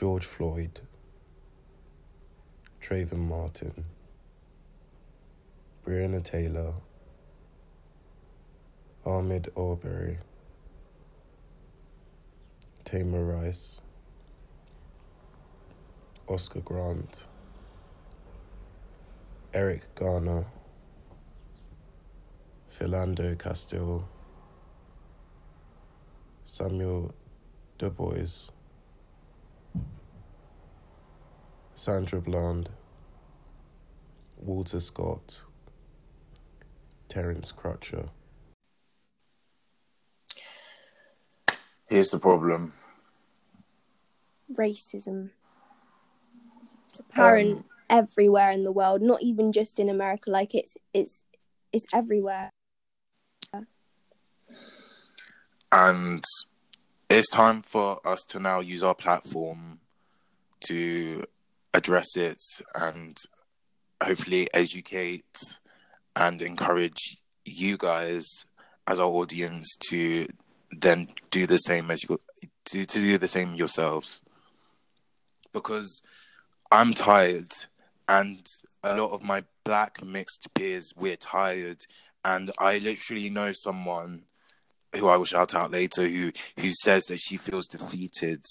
George Floyd, Trayvon Martin, Breonna Taylor, Ahmaud Arbery, Tamir Rice, Oscar Grant, Eric Garner, Philando Castile, Samuel DuBose, Sandra Bland, Walter Scott, Terence Crutcher. Here's the problem. racism. It's apparent Um, everywhere in the world, not even just in America. Like it's it's it's everywhere. And it's time for us to now use our platform to address it and hopefully educate and encourage you guys as our audience to then do the same as you to, to do the same yourselves. Because i'm tired and a lot of my black mixed peers we're tired. And i literally know someone who i will shout out later who who says that she feels defeated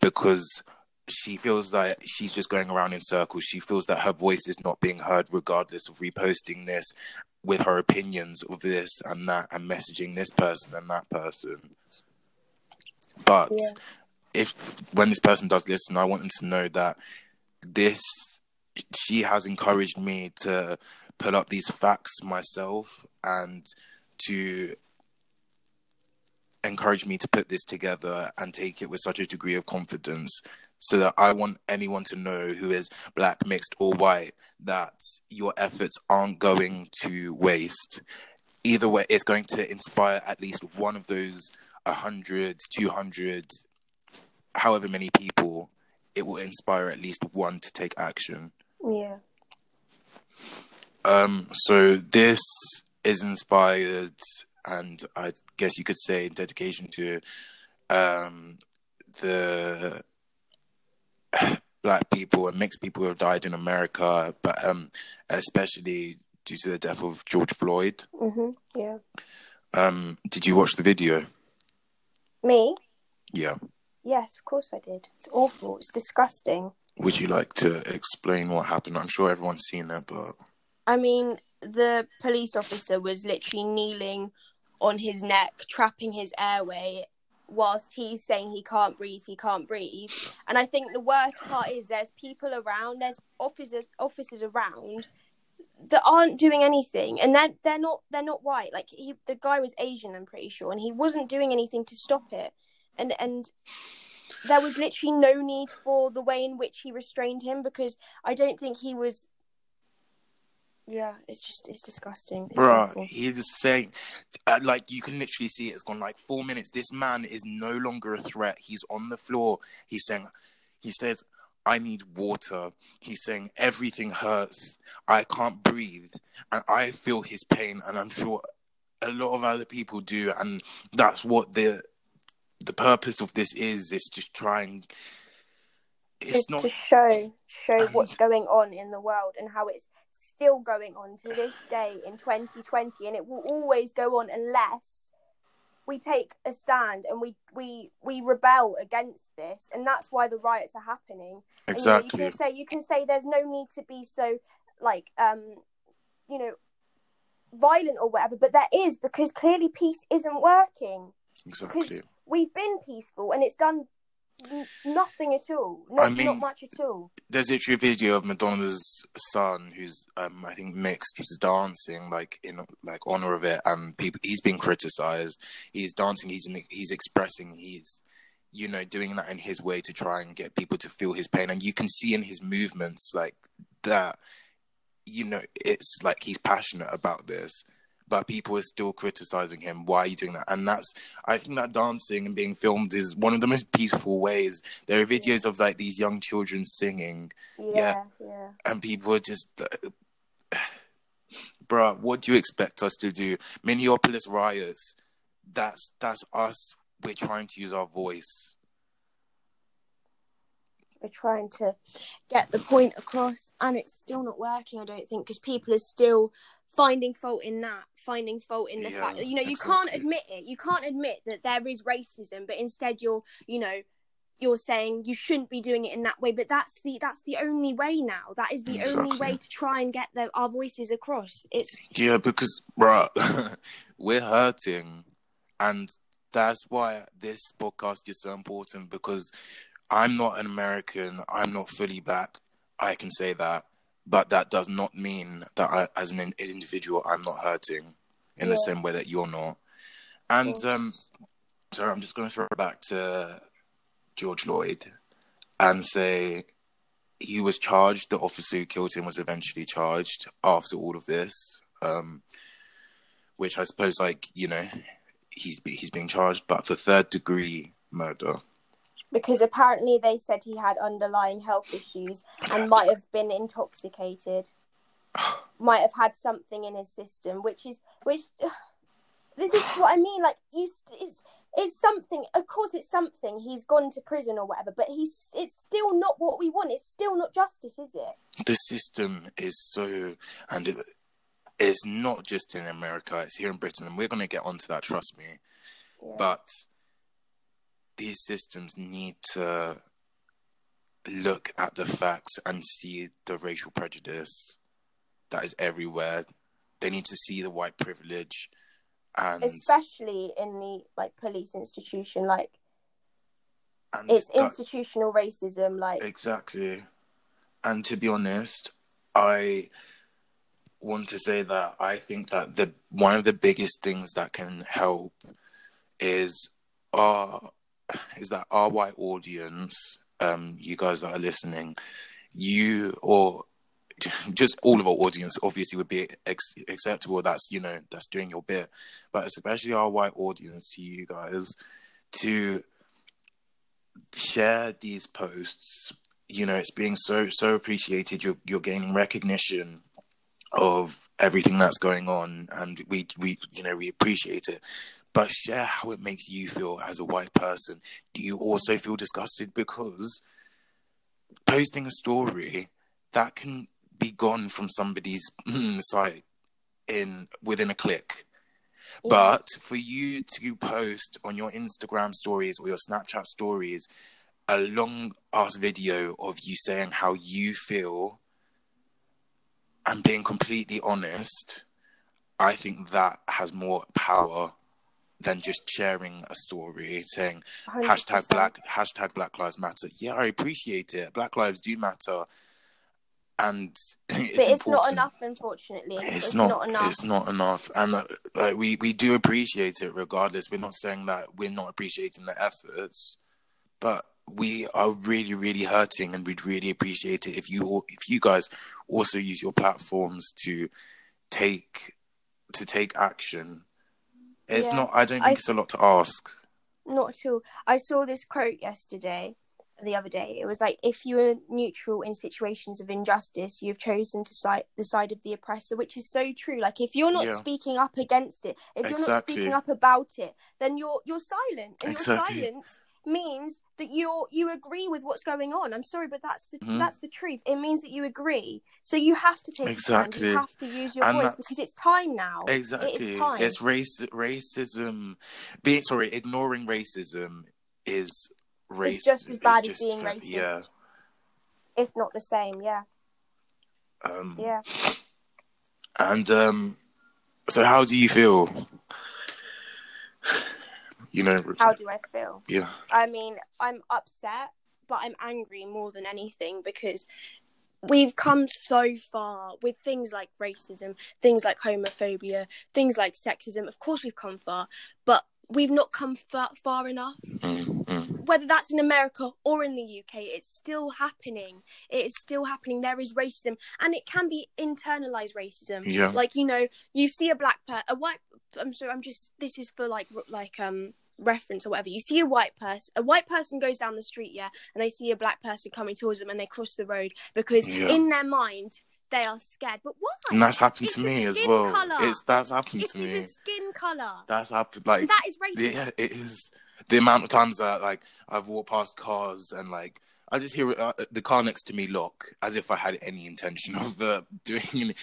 because she feels like she's just going around in circles. She feels that her voice is not being heard, regardless of reposting this with her opinions of this and that and messaging this person and that person. But Yeah. if when this person does listen, I want them to know that this she has encouraged me to put up these facts myself and to encourage me to put this together and take it with such a degree of confidence so that I want anyone to know who is black, mixed, or white that your efforts aren't going to waste. Either way, it's going to inspire at least one of those 100, 200, however many people. It will inspire at least one to take action. Yeah. Um, so this is inspired, and I guess you could say dedication to um, the black people and mixed people who have died in America, but um, especially due to the death of George Floyd. Mhm. Yeah. Um, did you watch the video? Me? Yeah. Yes, of course I did. It's awful. It's disgusting. Would you like to explain what happened? I'm sure everyone's seen it, but I mean, the police officer was literally kneeling on his neck, trapping his airway, whilst he's saying he can't breathe, he can't breathe. And I think the worst part is there's people around, there's officers officers around that aren't doing anything, and they're they're not they're not white. Like he, the guy was Asian, I'm pretty sure, and he wasn't doing anything to stop it. And and there was literally no need for the way in which he restrained him because I don't think he was yeah, it's just it's disgusting. It's Bruh, awful. saying, uh, like, you can literally see it. It's gone like four minutes. This man is no longer a threat. He's on the floor. He's saying, he says, I need water. He's saying, everything hurts. I can't breathe. And I feel his pain. And I'm sure a lot of other people do. And that's what the the purpose of this is, is to try and. It's to, not to show show And- what's going on in the world and how it's still going on to this day in 2020 and it will always go on unless we take a stand and we we we rebel against this and that's why the riots are happening And, you know, exactly. you can say you can say there's no need to be so like um you know violent or whatever but there is because clearly peace isn't working Exactly. we've been peaceful and it's done nothing at all not, I mean- not much at all there's literally a video of Madonna's son, who's um, I think mixed, who's dancing like in like honor of it, and people he's being criticized. He's dancing. He's he's expressing. He's you know doing that in his way to try and get people to feel his pain, and you can see in his movements like that. You know, it's like he's passionate about this, but people are still criticizing him. Why are you doing that? And that's I think that dancing and being filmed is one of the most peaceful ways. There are videos of like these young children singing, yeah yeah and people are just, uh, bruh, what do you expect us to do? Minneapolis riots. That's that's us. We're trying to use our voice. we're trying to get the point across, and it's still not working. I don't think because people are still finding fault in that, finding fault in the Yeah, fact that you know you can't admit it. You can't admit that there is racism, but instead you're you know you're saying you shouldn't be doing it in that way. But that's the that's the only way now. That is the only way to try and get the, our voices across. It's Yeah, because bruh, we're hurting, and that's why this podcast is so important. Because I'm not an American, I'm not fully black. I can say that, but that does not mean that I, as an individual, I'm not hurting in the same way that you're not. And course. um, so I'm just going to throw it back to George Floyd and say he was charged. The officer who killed him was eventually charged after all of this, um, which I suppose, like you know, he's he's being charged, but for third degree murder. Because apparently they said he had underlying health issues and might have been intoxicated might have had something in his system which is which this is what i mean like you it's it's something of course it's something he's gone to prison or whatever but he's it's still not what we want it's still not justice is it The system is so, and it, it's not just in America; it's here in Britain, and we're going to get onto that. Trust me. yeah. but these systems need to look at the facts and see the racial prejudice that is everywhere. They need to see the white privilege and, especially in the like police institution like it's that- institutional racism like exactly. And to be honest, I want to say that I think that the one of the biggest things that can help is our is that our white audience, um, you guys that are listening, you or just all of our audience obviously would be ex- acceptable. That's you know that's doing your bit, but especially our white audience to you guys to share these posts. You know, it's being so so appreciated. You're you're gaining recognition of everything that's going on, and we we you know we appreciate it. But share how it makes you feel as a white person. Do you also feel disgusted because posting a story that can be gone from somebody's site in within a click? But for you to post on your Instagram stories or your Snapchat stories a long ass video of you saying how you feel and being completely honest, I think that has more power than just sharing a story saying 100%. hashtag black hashtag black lives matter. Yeah, I appreciate it. Black lives do matter. And it's but it's not enough unfortunately it's, not, not enough it's not enough and uh, like we we do appreciate it regardless we're not saying that we're not appreciating the efforts but we are really really hurting and we'd really appreciate it if you if you guys also use your platforms to take to take action it's Yeah. not i don't I- think it's a lot to ask Not at all. I saw this quote yesterday, the other day. It was like, if you are neutral in situations of injustice, you've chosen to side the side of the oppressor, which is so true. Like, if you're not Yeah. speaking up against it, if you're not speaking up about it, then you're you're silent, and Exactly. your silence means that you're you agree with what's going on. I'm sorry, but that's the Mhm. that's the truth. It means that you agree. So you have to take stand. Exactly. You have to use your And voice because it's time now. Exactly. is time. It's race racism being sorry, ignoring racism is race It's just as bad as being racist. Yeah. If not the same, yeah, Um yeah. and um so how do you feel? You know How do I feel? yeah. I mean, I'm upset, but I'm angry more than anything because we've come so far with things like racism, things like homophobia, things like sexism. Of course, we've come far, but we've not come far, far enough. Mm, mm. Whether that's in America or in the UK, it's still happening. It is still happening. There is racism, and it can be internalized racism. Yeah. Like you know, you see a black per a white. I'm sorry. I'm just. This is for like like um reference or whatever. You see a white person. A white person goes down the street, yeah, and they see a black person coming towards them, and they cross the road because Yeah. in their mind they are scared. But why? And that's happened It's to me as well. colour. It's that's happened It to me. skin color. That's happened. Like that is racist. yeah, it is. The amount of times that like I've walked past cars and like I just hear uh, the car next to me lock as if I had any intention of uh, doing it.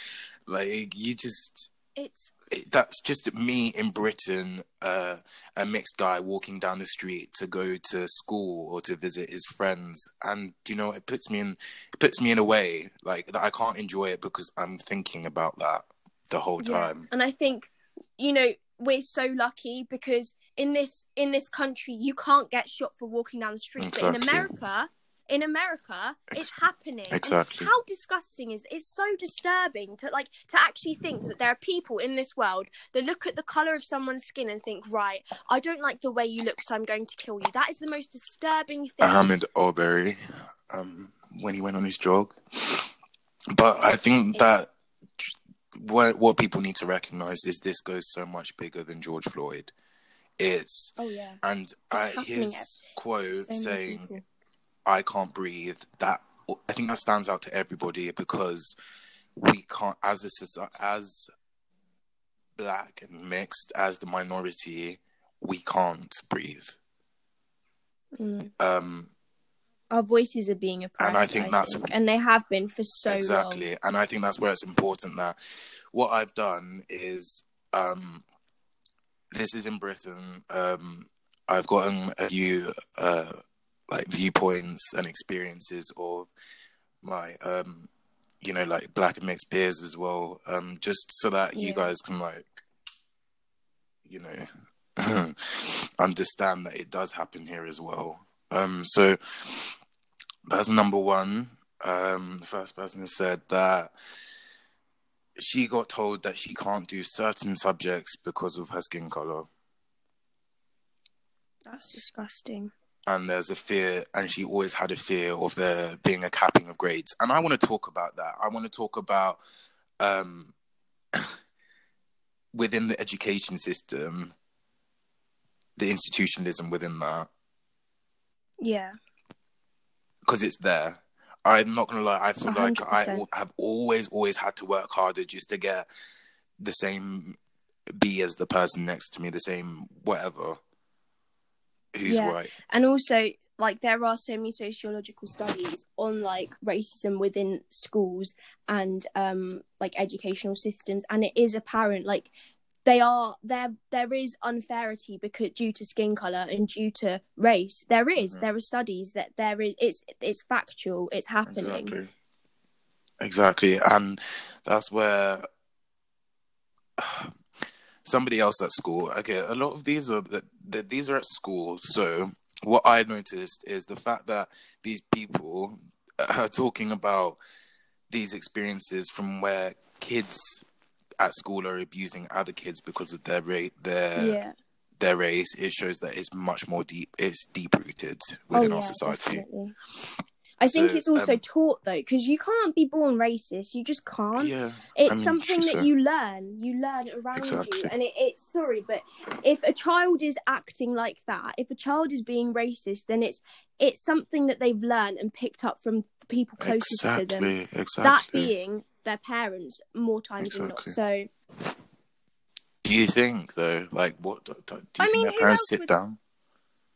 Like you just It's it, that's just me in Britain, uh, a mixed guy walking down the street to go to school or to visit his friends, and you know it puts me in it puts me in a way like that I can't enjoy it because I'm thinking about that the whole time. And I think, you know, we're so lucky because in this in this country you can't get shot for walking down the street. But in America, in America, it's happening. And Exactly. how disgusting is it's so disturbing to like to actually think that there are people in this world that look at the colour of someone's skin and think, right, I don't like the way you look, so I'm going to kill you. That is the most disturbing thing. Ahmaud Arbery, um, when he went on his jog. But I think that what what people need to recognize is this goes so much bigger than George Floyd. It's oh yeah. and I, his quote So saying people. I can't breathe. That I think that stands out to everybody because we can't, as a as black and mixed, as the minority, we can't breathe. Mm. Um, Our voices are being oppressed. And I think that's- think, and they have been for so exactly, long. and I think that's where it's important that what I've done is, um, this is in Britain. Um, I've gotten a few uh, like viewpoints and experiences of my um you know like black and mixed peers as well um just so that you guys can like you know understand that it does happen here as well. Um so person number one. Um the first person said that she got told that she can't do certain subjects because of her skin color. That's disgusting. And there's a fear and she always had a fear of there being a capping of grades. And i want to talk about that. I want to talk about um within the education system the institutionalism within that. Yeah. because it's there. I'm not gonna lie i feel like i 100%. have always always had to work harder just to get the same b as the person next to me the same whatever who's Yeah. right And also, like, there are so many sociological studies on like racism within schools and um like educational systems, and it is apparent like they are there there is unfairity because due to skin color and due to race there is Mhm. there are studies that there is it's it's factual it's happening Exactly. Exactly. And that's where somebody else at school, okay, a lot of these are the, the these are at school. So what I noticed is the fact that these people are talking about these experiences from where kids at school are abusing other kids because of their rate their yeah their race it shows that it's much more deep it's deep rooted Oh, within our society definitely. I think So, it's also um, taught though, because you can't be born racist. You just can't. yeah It's I mean, something that you learn. You learn around Exactly. you, and it, it's sorry, but if a child is acting like that, if a child is being racist, then it's it's something that they've learned and picked up from the people closest to them. exactly exactly That being their parents, more times Exactly. than not. So Do you think though, like, what do, do you I think mean, their parents sit would- down?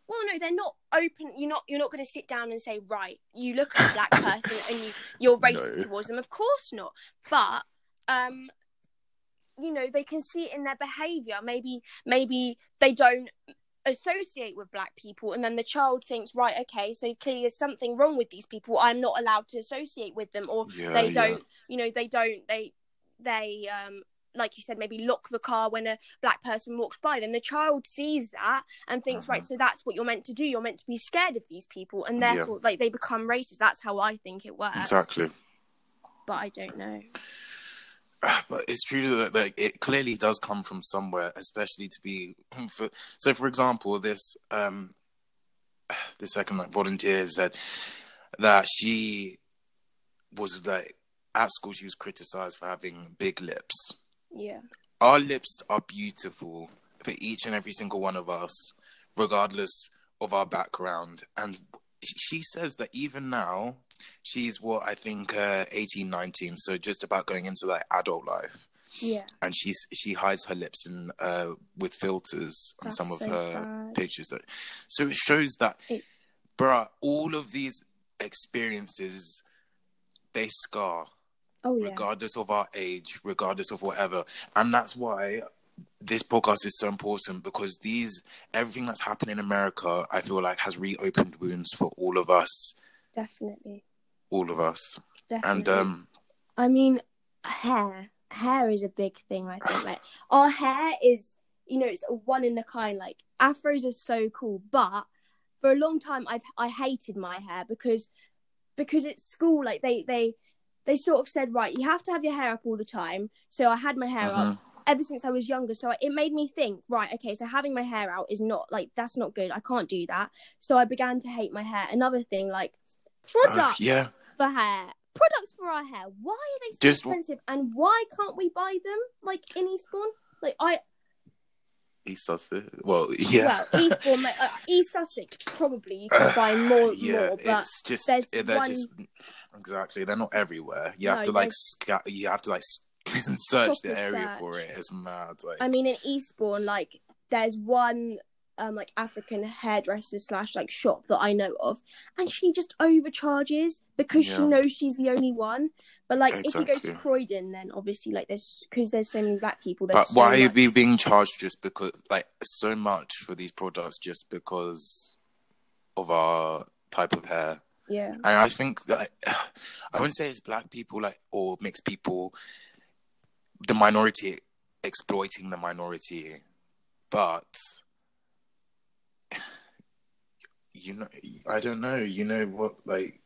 Well, no, they're not open. You're not. You're not going to sit down and say, right, you look at a black person and you, you're racist No. towards them. Of course not. But um, you know, they can see it in their behaviour. Maybe, maybe they don't associate with black people, and then the child thinks, right, okay, so clearly there's something wrong with these people. I'm not allowed to associate with them, or Yeah, they don't. You know, they don't. They they um like you said, maybe lock the car when a black person walks by, then the child sees that and thinks, Uh-huh. right, so that's what you're meant to do. You're meant to be scared of these people, and Yeah. therefore, like they become racist. That's how I think it works. Exactly. But I don't know. But it's true that like it clearly does come from somewhere, especially to be. For, so, for example, this um, the second like volunteer said that she was like at school. She was criticized for having big lips. Yeah. our lips are beautiful for each and every single one of us, regardless of our background. And she says that even now, she's what I think uh, 18, 19, so just about going into like adult life. Yeah. And she's she hides her lips in uh, with filters on That's some of so her sad. pictures. That so it shows that, It- bruh, all of these experiences they scar Oh yeah. regardless of our age, regardless of whatever. And that's why this podcast is so important because these everything that's happened in America, I feel like has reopened wounds for all of us. Definitely. All of us. Definitely. And um I mean, hair. Hair is a big thing. I think like our hair is, you know, it's a one in a kind. Like afros are so cool, but for a long time, I've I hated my hair because because at school, like they they they sort of said, right, you have to have your hair up all the time. So I had my hair up mhm. ever since I was younger. So it made me think, right, okay, so having my hair out is not like that's not good. I can't do that. So I began to hate my hair. Another thing, like Uh, products yeah. for hair. Products for our hair. Why are they so Just- expensive? And why can't we buy them like in Eastbourne? Like I, East Sussex. Well, yeah. well, Eastbourne, like, uh, East Sussex, probably you can buy more, yeah, more. But it's just there's they're one- just exactly they're not everywhere. You have to like sca- you have to like search the area search. for it. It's mad. Like I mean, in Eastbourne, like there's one um like African hairdresser slash like shop that I know of, and she just overcharges because she knows she's the only one. But like if you go to Croydon, then obviously like there's because there's so many black people. There's But so why are much- we being charged just because, like, so much for these products just because of our type of hair? Yeah, And I think that I wouldn't say it's black people, like, or mixed people, the minority exploiting the minority, but you know, I don't know. You know what? Like,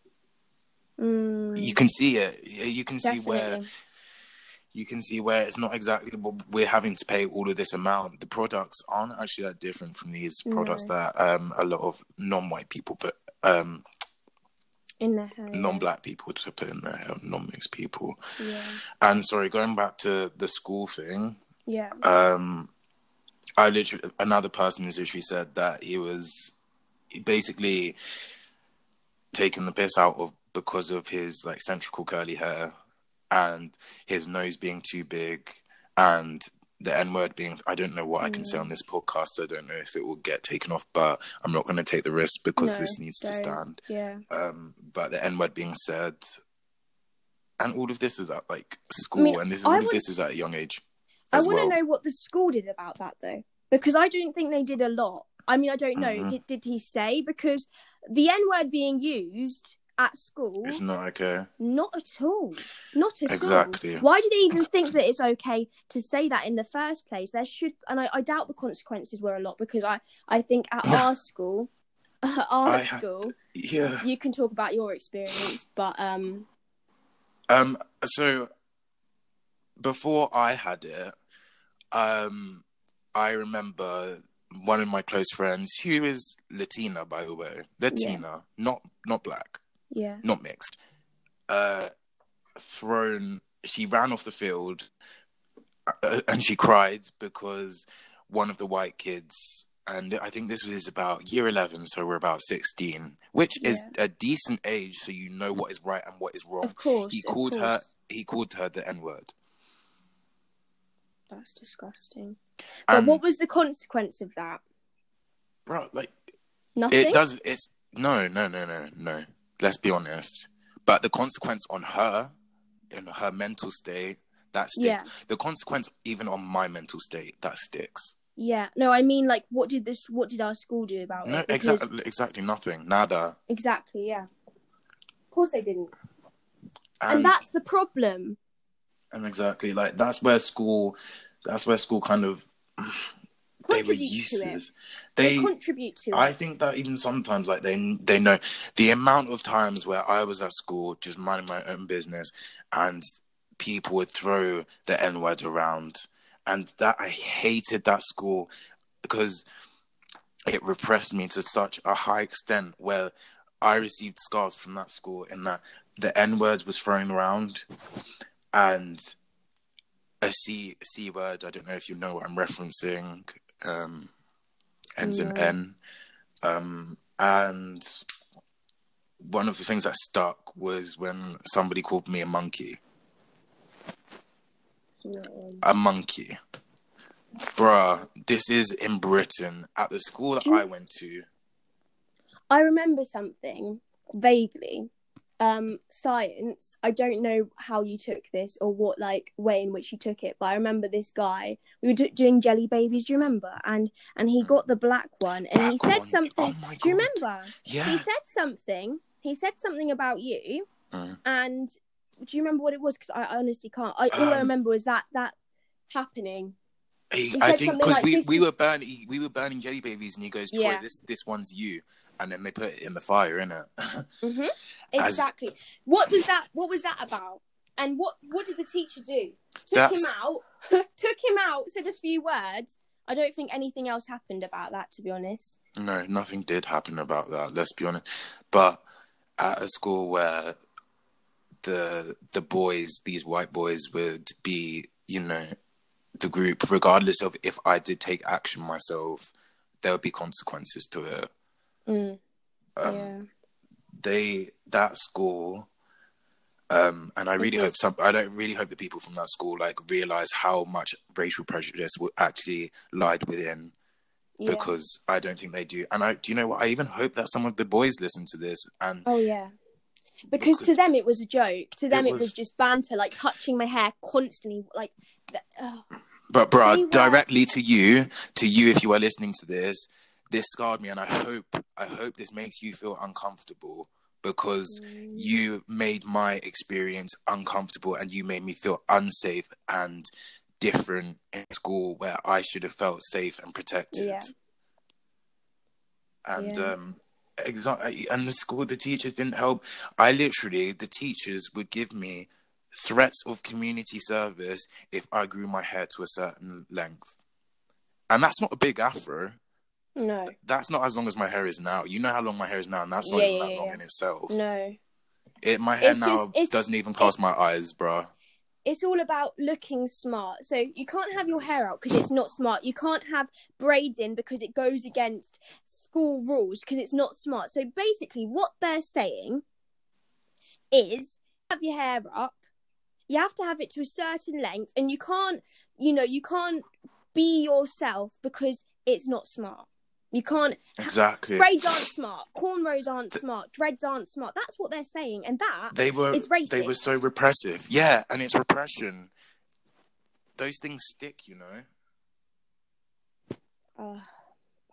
Mm, you can see it. You can see where you can see where it's not exactly what we're having to pay all of this amount. The products aren't actually that different from these products No. that um, a lot of non-white people, but um, in their hair. yeah. non-black people to put in their there, non-mixed people. Yeah, And sorry, going back to the school thing, yeah, um, I literally another person has literally said that he was basically taking the piss out of because of his like centrical curly hair and his nose being too big and the N word being I don't know what I can say Mm. on this podcast. I don't know if it will get taken off, but I'm not gonna take the risk because No, this needs to don't. stand. yeah. Um but the N word being said and all of this is at like school mean, and this I all of would- this is at a young age. I want to well. know what the school did about that though, because I don't think they did a lot. I mean, I don't know. Mhm. Did did he say because the N word being used at school? It's not okay. Not at all. Not at Exactly. all. Exactly. Why do they even think that it's okay to say that in the first place? There should, and I, I doubt the consequences were a lot because I, I think at our school, our I- school, Yeah. you can talk about your experience, but um, Um. So before I had it, um, I remember one of my close friends who is Latina, by the way, Latina, not not black, yeah, not mixed. Uh, thrown. She ran off the field, uh, and she cried because one of the white kids. And I think this was about year 11, so we're about 16, which is a decent age, so you know what is right and what is wrong of course. he called course. her he called her the N word. That's disgusting. But And what was the consequence of that? bro, like Nothing. it does it's no, no, no, no, no. Let's be honest. But the consequence on her, in her mental state, that sticks. Yeah. The consequence even on my mental state, that sticks. Yeah. No, I mean, like, what did this? What did our school do about No, it? Because- exactly exactly nothing. Nada. Exactly. Yeah. Of course they didn't. And, And, that's the problem. and exactly like that's where school that's where school kind of they were Contributes to it. useless. They, They contribute to I it. think that even sometimes, like they they know the amount of times where I was at school just minding my own business, and people would throw the N word around, and that I hated that school because it repressed me to such a high extent where I received scars from that school in that the N word was thrown around, and a C C word. I don't know if you know what I'm referencing. Um, ends in N. Um, and one of the things that stuck was when somebody called me a monkey. A monkey. Bruh, this is in Britain at the school that I went to. I remember something vaguely. Um, science. I don't know how you took this or what like way in which you took it, but I remember this guy. We were do- doing jelly babies. Do you remember? And and he got the black one, and he said one. something. Oh do you God. remember? He said something. He said something about you, Mm. and do you remember what it was? Because I honestly can't. I, all I Um, remember was that that happening. He, He I think because like, we, "This we is-" were burning we were burning jelly babies and he goes Troy Yeah. this this one's you and then they put it in the fire innit hmm As- Exactly. What was that? What was that about? And what what did the teacher do? Took That's- him out. took him out. Said a few words. I don't think anything else happened about that, to be honest. no nothing did happen about that let's be honest but at a school where the the boys these white boys would be you know the group regardless of if I did take action myself there would be consequences to it Mm, um, yeah. they that school um and i really Mhm. hope some i don't really hope the people from that school like realize how much racial prejudice would actually lied within Yeah. because i don't think they do and i do you know what i even hope that some of the boys listen to this and Oh yeah. Because, to them it was a joke. To them it was, was- just banter, like touching my hair constantly, like. oh. but bro directly to you to you if you are listening to this this scarred me and i hope i hope this makes you feel uncomfortable because Mm. you made my experience uncomfortable and you made me feel unsafe and different in school where I should have felt safe and protected. Yeah. And Yeah. um exa- and the school the teachers didn't help. I literally the teachers would give me threats of community service if I grew my hair to a certain length. And that's not a big afro. No, That's not as long as my hair is now. You know how long my hair is now, and that's not Yeah, even yeah, that long yeah. in itself. no. It my hair It's now just- doesn't even pass my eyes, bruh. it's all about looking smart. So you can't have your hair out because it's not smart. You can't have braids in because it goes against school rules because it's not smart. So basically, what they're saying is have your hair up. You have to have it to a certain length, and you can't, you know, you can't be yourself because it's not smart. You can't. Exactly. Braids aren't smart. Cornrows aren't smart. Dreads aren't smart. That's what they're saying, and that They were It's they were so repressive. Yeah, and it's repression. Those things stick, you know. Uh,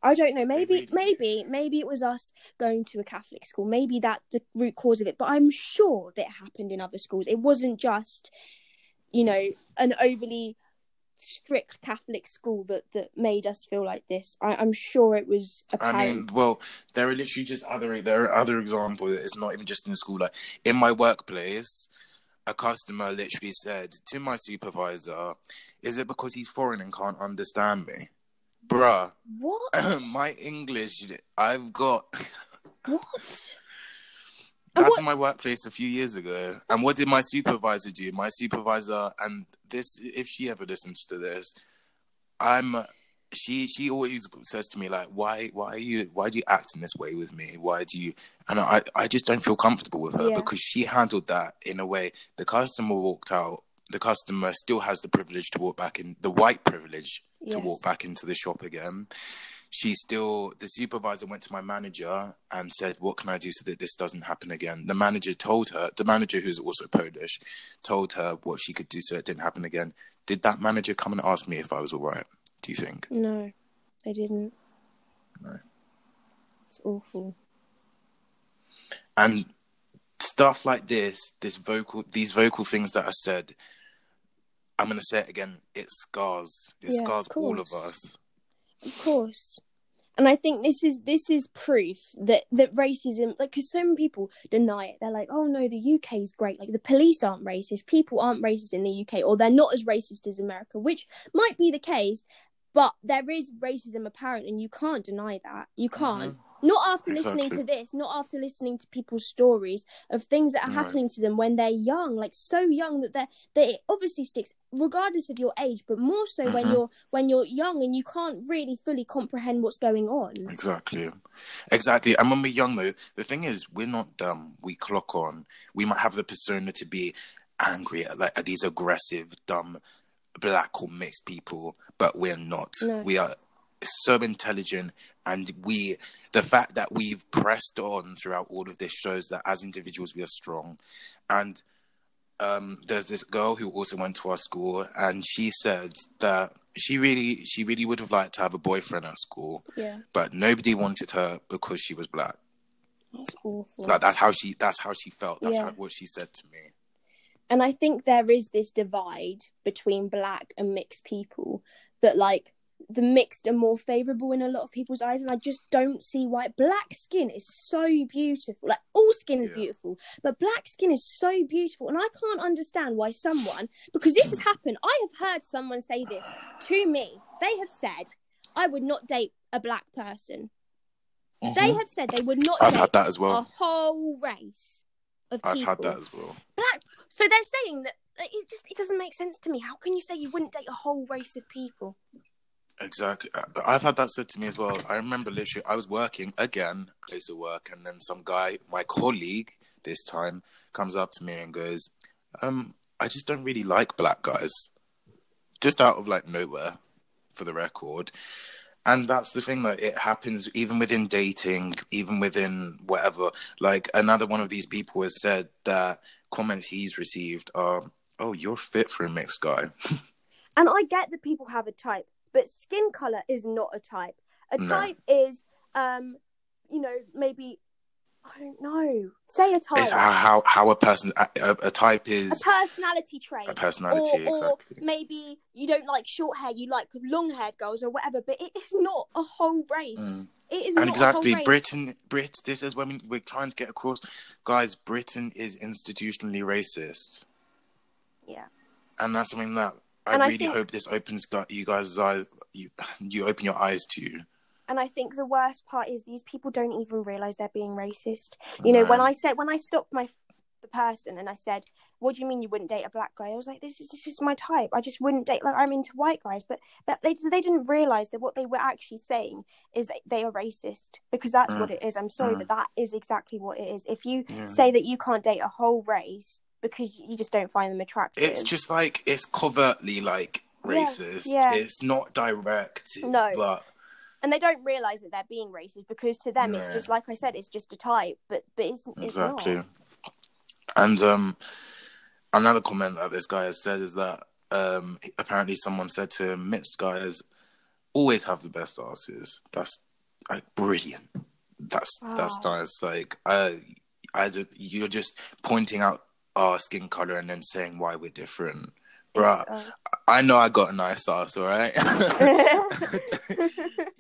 I don't know. Maybe, maybe, maybe it was us going to a Catholic school. Maybe that's the root cause of it. But I'm sure that it happened in other schools. It wasn't just, you know, an overly strict Catholic school that that made us feel like this. I, I'm sure it was I mean, well, there are literally just other there are other examples. It's not even just in the school. Like in my workplace, a customer literally said to my supervisor, "Is it because he's foreign and can't understand me?" Bruh, what? my English, I've got. what? That's in my workplace a few years ago. And what did my supervisor do? My supervisor, and this, if she ever listens to this, I'm. She she always says to me like, why why are you why do you act in this way with me? Why do you? And I I just don't feel comfortable with her Yeah. because she handled that in a way. The customer walked out. The customer still has the privilege to walk back in the white privilege to walk back into the shop again. She still, the supervisor went to my manager and said, What can I do so that this doesn't happen again? The manager told her, the manager who's also Polish, told her what she could do so it didn't happen again. Did that manager come and ask me if I was all right? Do you think? No, they didn't. No. It's awful. And stuff like this, this vocal, these vocal things that I said, I'm going to say it again. It scars. It Yeah, of scars all of us. Of course. And I think this is this is proof that that racism, like, because so many people deny it. They're like, "Oh no, the UK is great. Like, the police aren't racist. People aren't racist in the UK, or they're not as racist as America," which might be the case. But there is racism apparent, and you can't deny that. You can't. Mm-hmm. Not after listening to this, not after listening to people's stories of things that are Right. happening to them when they're young, like so young that they're that it obviously sticks regardless of your age, but more so when Mhm. you're when you're young and you can't really fully comprehend what's going on. Exactly. Exactly. And when we're young, though, the thing is, we're not dumb. We clock on. We might have the persona to be angry at, like, at these aggressive, dumb, black or mixed people, but we're not. No. We are so intelligent, and we, the fact that we've pressed on throughout all of this shows that as individuals we are strong. And um, there's this girl who also went to our school, and she said that she really, she really would have liked to have a boyfriend at school Yeah, but nobody wanted her because she was black. that's awful. Like that's how she that's how she felt. That's Yeah. how, what she said to me. and I think there is this divide between black and mixed people that like the mixed are more favorable in a lot of people's eyes and I just don't see why black skin is so beautiful like all skin is Yeah. beautiful but black skin is so beautiful and I can't understand why someone because this has happened I have heard someone say this to me they have said I would not date a black person they have said they would not Mm-hmm. I've date had that as well a whole race of I've people had that as well. black. So they're saying that that it just it doesn't make sense to me. How can you say you wouldn't date a whole race of people? Exactly. I've had that said to me as well. I remember literally I was working again, place of work, and then some guy, my colleague this time, comes up to me and goes, um, I just don't really like black guys. Just out of like nowhere, for the record. And that's the thing that it happens even within dating, even within whatever. Like another one of these people has said that comments he's received are, "Oh, you're fit for a mixed guy." And I get that people have a type, but skin color is not a type. A No. type is, um, you know, maybe I don't know. Say a type, It's how how, how a person a, a- type a personality trait. a personality or, or maybe you don't like short hair, you like long-haired girls or whatever. But it is not a whole race. Mm. It is And not exactly. Britain, Brit. This is when we're trying to get across, guys. Britain is institutionally racist, Yeah. and that's something that I And I really think- hope this opens you guys' eyes. You you open your eyes to. You. And I think the worst part is these people don't even realize they're being racist. You know, when I said when I stopped my the person and I said, "What do you mean you wouldn't date a black guy?" I was like, "This is this is my type. I just wouldn't date like I'm into white guys." But but they they didn't realize that what they were actually saying is that they are racist because that's Mm. what it is. I'm sorry, Mm. but that is exactly what it is. If you Yeah. say that you can't date a whole race because you just don't find them attractive, It's just like it's covertly like racist. yeah. It's not direct. No. but and they don't realize that they're being racist because to them it's just like I said, it's just a type. But but it's, it's exactly. not. And um, another comment that this guy has said is that um, apparently someone said to him, "Mixed guys always have the best asses." That's like brilliant. That's that's nice. Like I, I, you're just pointing out our skin color and then saying why we're different. Bruh, uh, I know I got a nice ass, all right.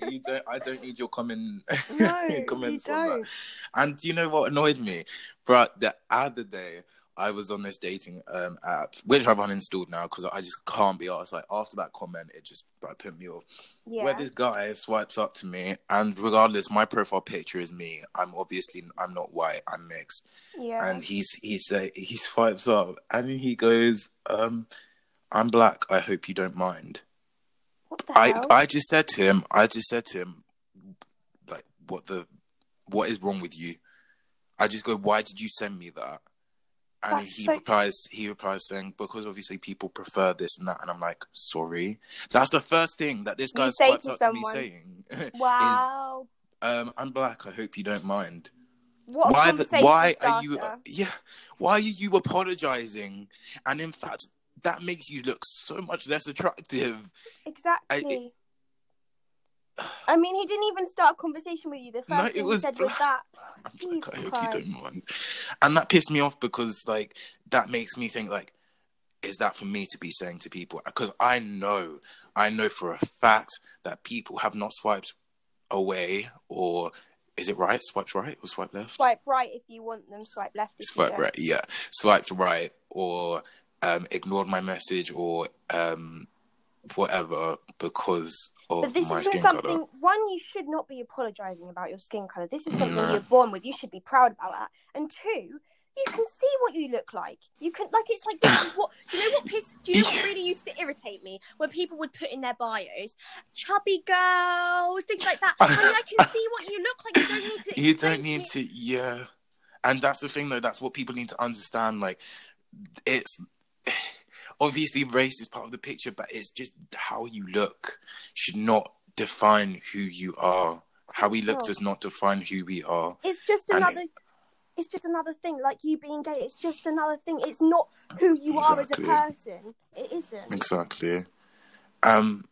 you don't. I don't need your comment. no, comments you on that. don't. And do you know what annoyed me? But the other day, I was on this dating um, app, which I've uninstalled now because I just can't be asked. Like after that comment, it just like put me off. Yeah. Where this guy swipes up to me, and regardless, my profile picture is me. I'm obviously I'm not white. I'm mixed. yeah. And he's he's say he swipes up, and he goes, um, "I'm black. I hope you don't mind." what the I hell? I just said to him, I just said to him, like, what the, what is wrong with you? I just go, why did you send me that? And That's he so- replies, he replies saying, because obviously people prefer this and that, and I'm like, sorry. That's the first thing that this guy swiped to up to me saying, wow. um, I'm black. I hope you don't mind. what why? The, why are you? starter. yeah. Why are you apologizing? And in fact, that makes you look so much less attractive. Exactly. I, mean, he didn't even start a conversation with you. The first No, thing it was he said was that. Like, I hope you don't mind. And that pissed me off because, like, that makes me think, like, is that for me to be saying to people? Because I know, I know for a fact that people have not swiped away, or is it right? Swiped right or swipe left? Swipe right if you want them. Swipe left Swipe right, yeah. Swiped right, or um, ignored my message, or um, whatever, because But this skin something. color. One, you should not be apologizing about your skin color. This is something No. you're born with. You should be proud about that. And two, you can see what you look like. You can like it's like this is what you know what piss do you know what really used to irritate me when people would put in their bios chubby girls things like that. I mean, I can see what you look like. You don't need to. You don't need to, yeah. And that's the thing, though. That's what people need to understand. Like, it's obviously race is part of the picture, but it's just how you look should not define who you are. How we look does not define who we are. It's just another. It's just another thing, like you being gay. It's just another thing. It's not who you are as a person. It isn't. Exactly. Um,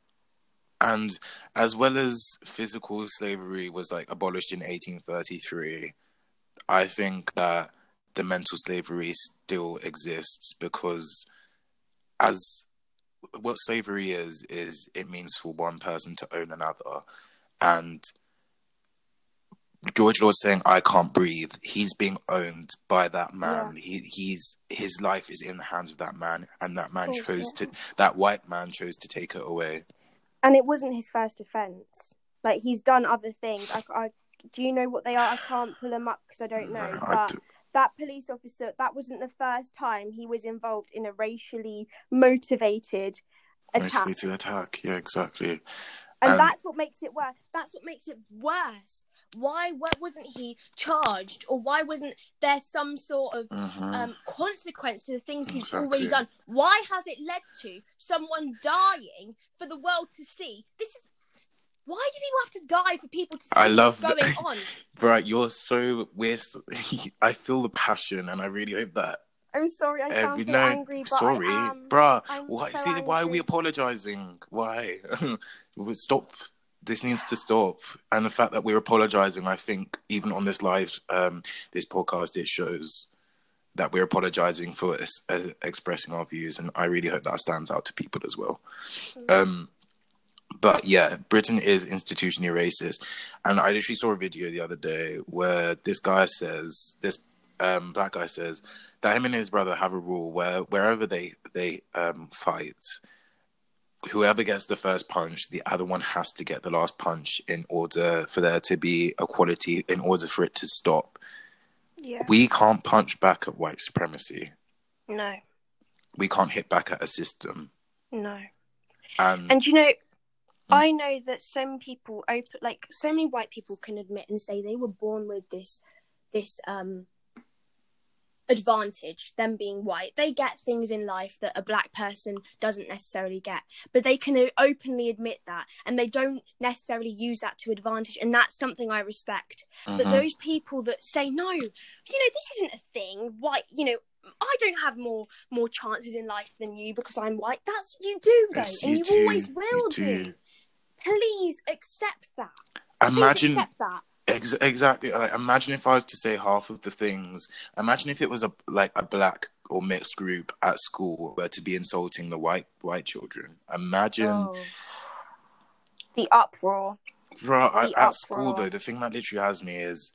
and as well as physical slavery was like abolished in 1833, I think that the mental slavery still exists because as what slavery is is it means for one person to own another and George Floyd saying I can't breathe he's being owned by that man he he's his life is in the hands of that man and that man course, chose yeah. to that white man chose to take it away and it wasn't his first offence. Like he's done other things. I, I do you know what they are? I can't pull them up because I don't know. No, I but d- that police officer, that wasn't the first time he was involved in a racially motivated attack, motivated attack yeah exactly and um, that's what makes it worse. That's what makes it worse. Why, why wasn't he charged, or why wasn't there some sort of mhm. um, consequence to the things he's Exactly. already done. Why has it led to someone dying for the world to see? This is why do people have to die for people to see I love what's going that- on? Right, you're so we're. So, I feel the passion, and I really hope that I'm sorry, I sound every so no, angry, but sorry, I am. bruh. I'm Why? so see, why are we apologizing? Why? Stop. This needs to stop. And the fact that we're apologizing, I think, even on this live, um, this podcast, it shows that we're apologizing for uh, expressing our views, and I really hope that stands out to people as well. Um, but yeah, Britain is institutionally racist, and I literally saw a video the other day where this guy says, this um, black guy says that him and his brother have a rule where wherever they they um, fight, whoever gets the first punch, the other one has to get the last punch in order for there to be equality, in order for it to stop. Yeah. We can't punch back at white supremacy. No. We can't hit back at a system. No. And, And you know. I know that some people open like so many white people can admit and say they were born with this this um advantage them being white they get things in life that a black person doesn't necessarily get but they can openly admit that and they don't necessarily use that to advantage and that's something i respect but Mhm. those people that say no you know this isn't a thing white you know i don't have more more chances in life than you because i'm white that's you do though Yes, and you, do. always You will do. Please accept that please Imagine accept that Ex- exactly. Like, imagine if I was to say half of the things. Imagine if it was a like a black or mixed group at school were to be insulting the white white children. Imagine, Oh. the uproar bro. I, the at school though, the thing that literally has me is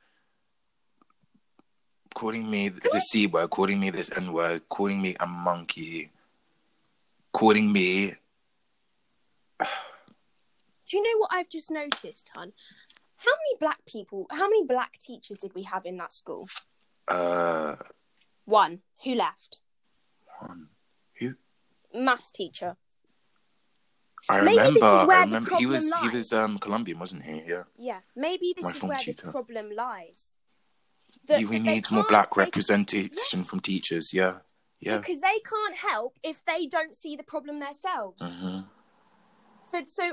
calling me the c word, calling me this n word, calling me a monkey, calling me. Do you know what i've just noticed hun how many black people how many black teachers did we have in that school Uh, one who left one, who? maths teacher I Maybe remember. I the remember. He was. He was um Colombian, wasn't he? Yeah. yeah maybe this My is where tutor. the problem lies we we need more black representation Yes. from teachers. Yeah. Yeah. because they can't help if they don't see the problem themselves hmm So, so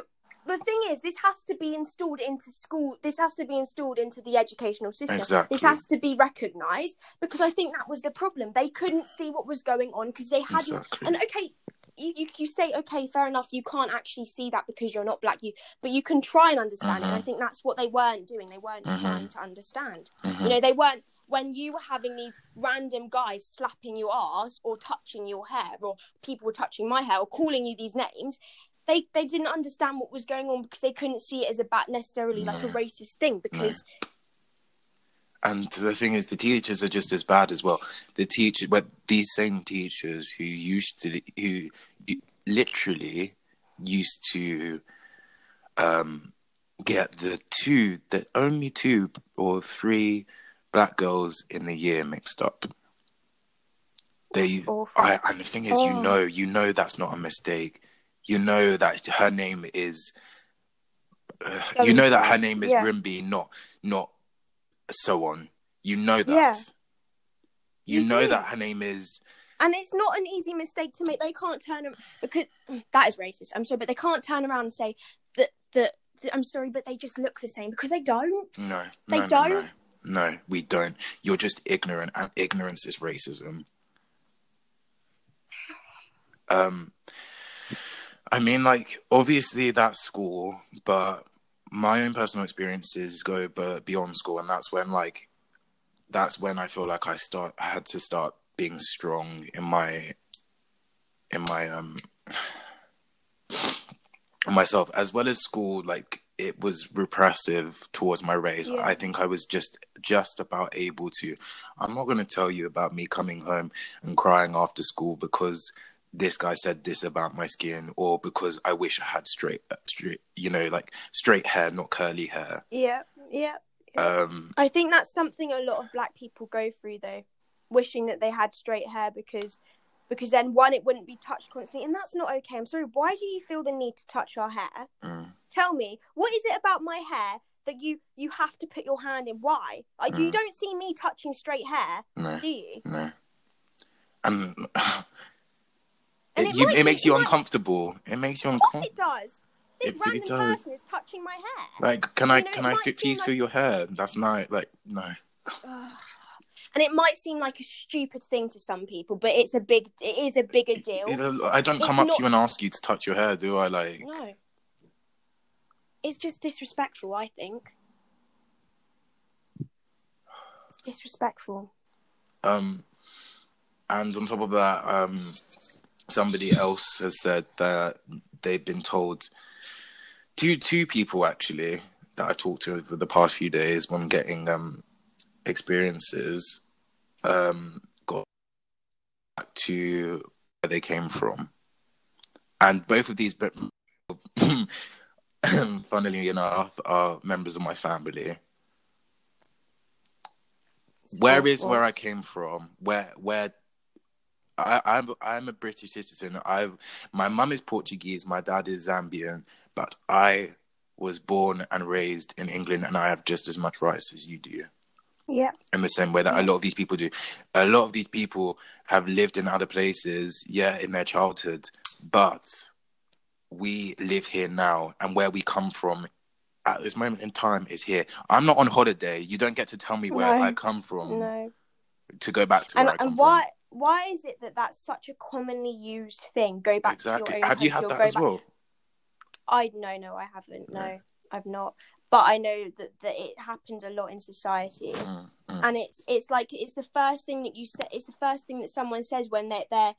the thing is, this has to be installed into school. This has to be installed into the educational system. Exactly. This has to be recognised because I think that was the problem. They couldn't see what was going on because they hadn't. Exactly. And okay, you, you you say okay, fair enough. You can't actually see that because you're not black. You, but you can try and understand. it. And I Mhm. think that's what they weren't doing. They weren't Mhm. trying to understand. Mhm. You know, they weren't when you were having these random guys slapping your ass or touching your hair, or people were touching my hair or calling you these names. They they didn't understand what was going on because they couldn't see it as a bad necessarily like a racist thing because And the thing is, the teachers are just as bad as well. The teacher, but these same teachers who used to, who literally used to um, get the two, the only two or three black girls in the year mixed up. They, I, and the thing is, you Oh. know, you know that's not a mistake. You know that her name is. uh, So you know that her name is yeah. Rimby, not not so on. You know that. Yeah. You, You know do. that her name is. And it's not an easy mistake to make. They can't turn around because that is racist. I'm sorry, but they can't turn around and say that that. I'm sorry, but they just look the same because they don't. No, They no, no, don't? no, no. We don't. You're just ignorant, and ignorance is racism. Um, I mean, like obviously that's school, but my own personal experiences go beyond school, and that's when like that's when I feel like I start I had to start being strong in my in my um myself. As well as school like it was repressive towards my race. Yeah. i think i was just just about able to. I'm not going to tell you about me coming home and crying after school because this guy said this about my skin or because i wish i had straight straight you know like straight hair not curly hair Yeah, yeah. um I think that's something a lot of black people go through though, wishing that they had straight hair because because then one it wouldn't be touched constantly and that's not okay. I'm sorry, why do you feel the need to touch our hair? mm, Tell me, what is it about my hair that you you have to put your hand in? Why? Like you Mm. don't see me touching straight hair, no do you? no And it, it you, it makes you uncomfortable it makes you Of course uncomfortable it does. This It really random does. person is touching my hair. Like, can I You know, can it I might fi- seem please like- feel your hair? That's not like no. And it might seem like a stupid thing to some people, but it's a big it is a bigger deal. I don't It's come up not- to you and ask you to touch your hair, do I? Like, No. It's just disrespectful, I think. It's disrespectful. um, and on top of that, um, somebody else has said that they've been told two two people actually that I talked to over the past few days when getting um experiences um got back to where they came from, and both of these, funnily enough, are members of my family. Where is where I came from? Where where I, I'm I'm a British citizen. I my mum is Portuguese, my dad is Zambian, but I was born and raised in England, and I have just as much rights as you do. Yeah. In the same way that a lot of these people do, a lot of these people have lived in other places, yeah, in their childhood, but we live here now, and where we come from at this moment in time is here. I'm not on holiday. You don't get to tell me where No. I come from No. to go back to And where I come and from. why why is it that that's such a commonly used thing? Go back to your own Have you had that go as back- well? I no no I haven't. No, No. I've not. But I know that, that it happens a lot in society. Mm, mm. and it's it's like it's the first thing that you say it's the first thing that someone says when they they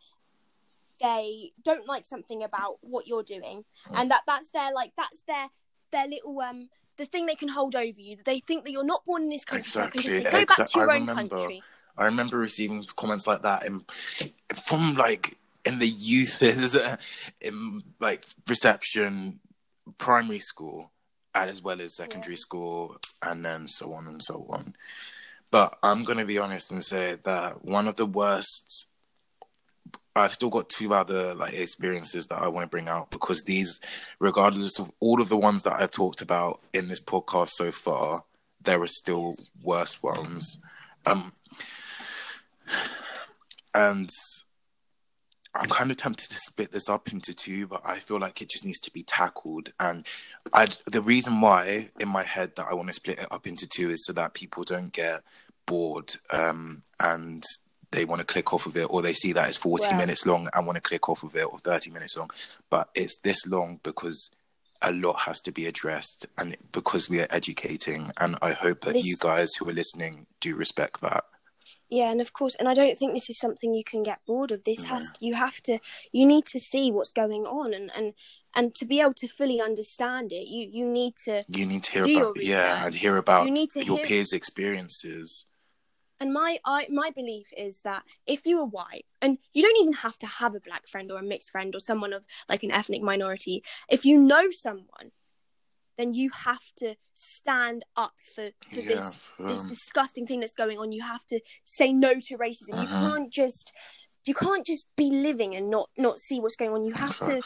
they don't like something about what you're doing Mm. and that that's their like that's their their little um the thing they can hold over you that they think that you're not born in this country so can just say, Exactly, go back to your I own remember. country I remember receiving comments like that in, from like in the youth in like reception, primary school, as well as secondary school, and then so on and so on. But I'm gonna be honest and say that one of the worst. I've still got two other like experiences that I want to bring out because these, regardless of all of the ones that I've talked about in this podcast so far, there are still worse ones. Um, and I'm kind of tempted to split this up into two, but I feel like it just needs to be tackled. And I, the reason why in my head that I want to split it up into two is so that people don't get bored um, and they want to click off of it, or they see that it's 40 Wow. minutes long and want to click off of it, or 30 minutes long. But it's this long because a lot has to be addressed, and because we are educating. And I hope that This- you guys who are listening do respect that. Yeah and of course and I don't think this is something you can get bored of. This has to, you have to you need to see what's going on and and and to be able to fully understand it you you need to You need to hear about yeah, and hear about You need to your hear- peers' experiences. And my I my belief is that if you are white and you don't even have to have a black friend or a mixed friend or someone of like an ethnic minority, if you know someone then you have to stand up for, for Yeah, this this disgusting thing that's going on. You have to say no to racism. You Mhm. can't just you can't just be living and not not see what's going on. You have to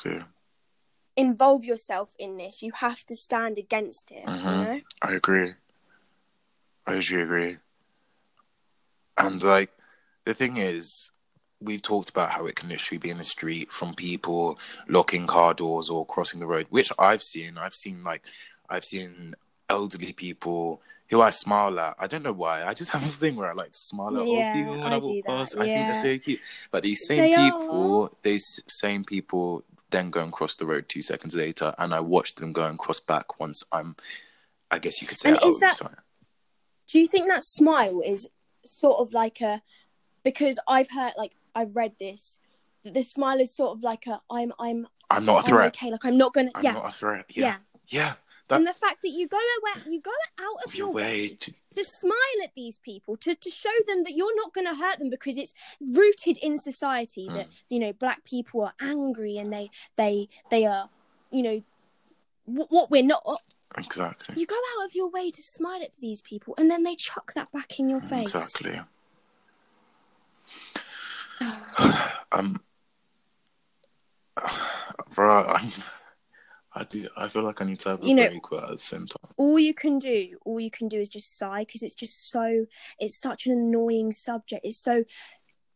involve yourself in this. You have to stand against it. You Mhm. know. I agree. I usually agree. And like the thing is, we've talked about how it can literally be in the street from people locking car doors or crossing the road, which I've seen. I've seen like I've seen elderly people who I smile at. I don't know why. I just have a thing where I like to smile at Yeah, old people when I I, walk past. I think that's yeah. so cute. But these same They people, these same people then go and cross the road two seconds later, and I watch them go and cross back once I'm. I guess you could say, And oh, is that- sorry. Do you think that smile is sort of like a because I've heard like I've read this that the smile is sort of like a I'm I'm I'm not a I'm threat. okay like I'm not gonna I'm yeah not a threat. yeah. Yeah. Yeah. That and the fact that you go away you go out of of your way to to smile at these people to, to show them that you're not going to hurt them because it's rooted in society that Mm. you know black people are angry and they they they are you know w- what we're not exactly. you go out of your way to smile at these people and then they chuck that back in your face Exactly. Um, bro, I'm, I do. I feel like I need to have a You know- break, but at the same time, all you can do all you can do is just sigh because it's just so it's such an annoying subject. It's so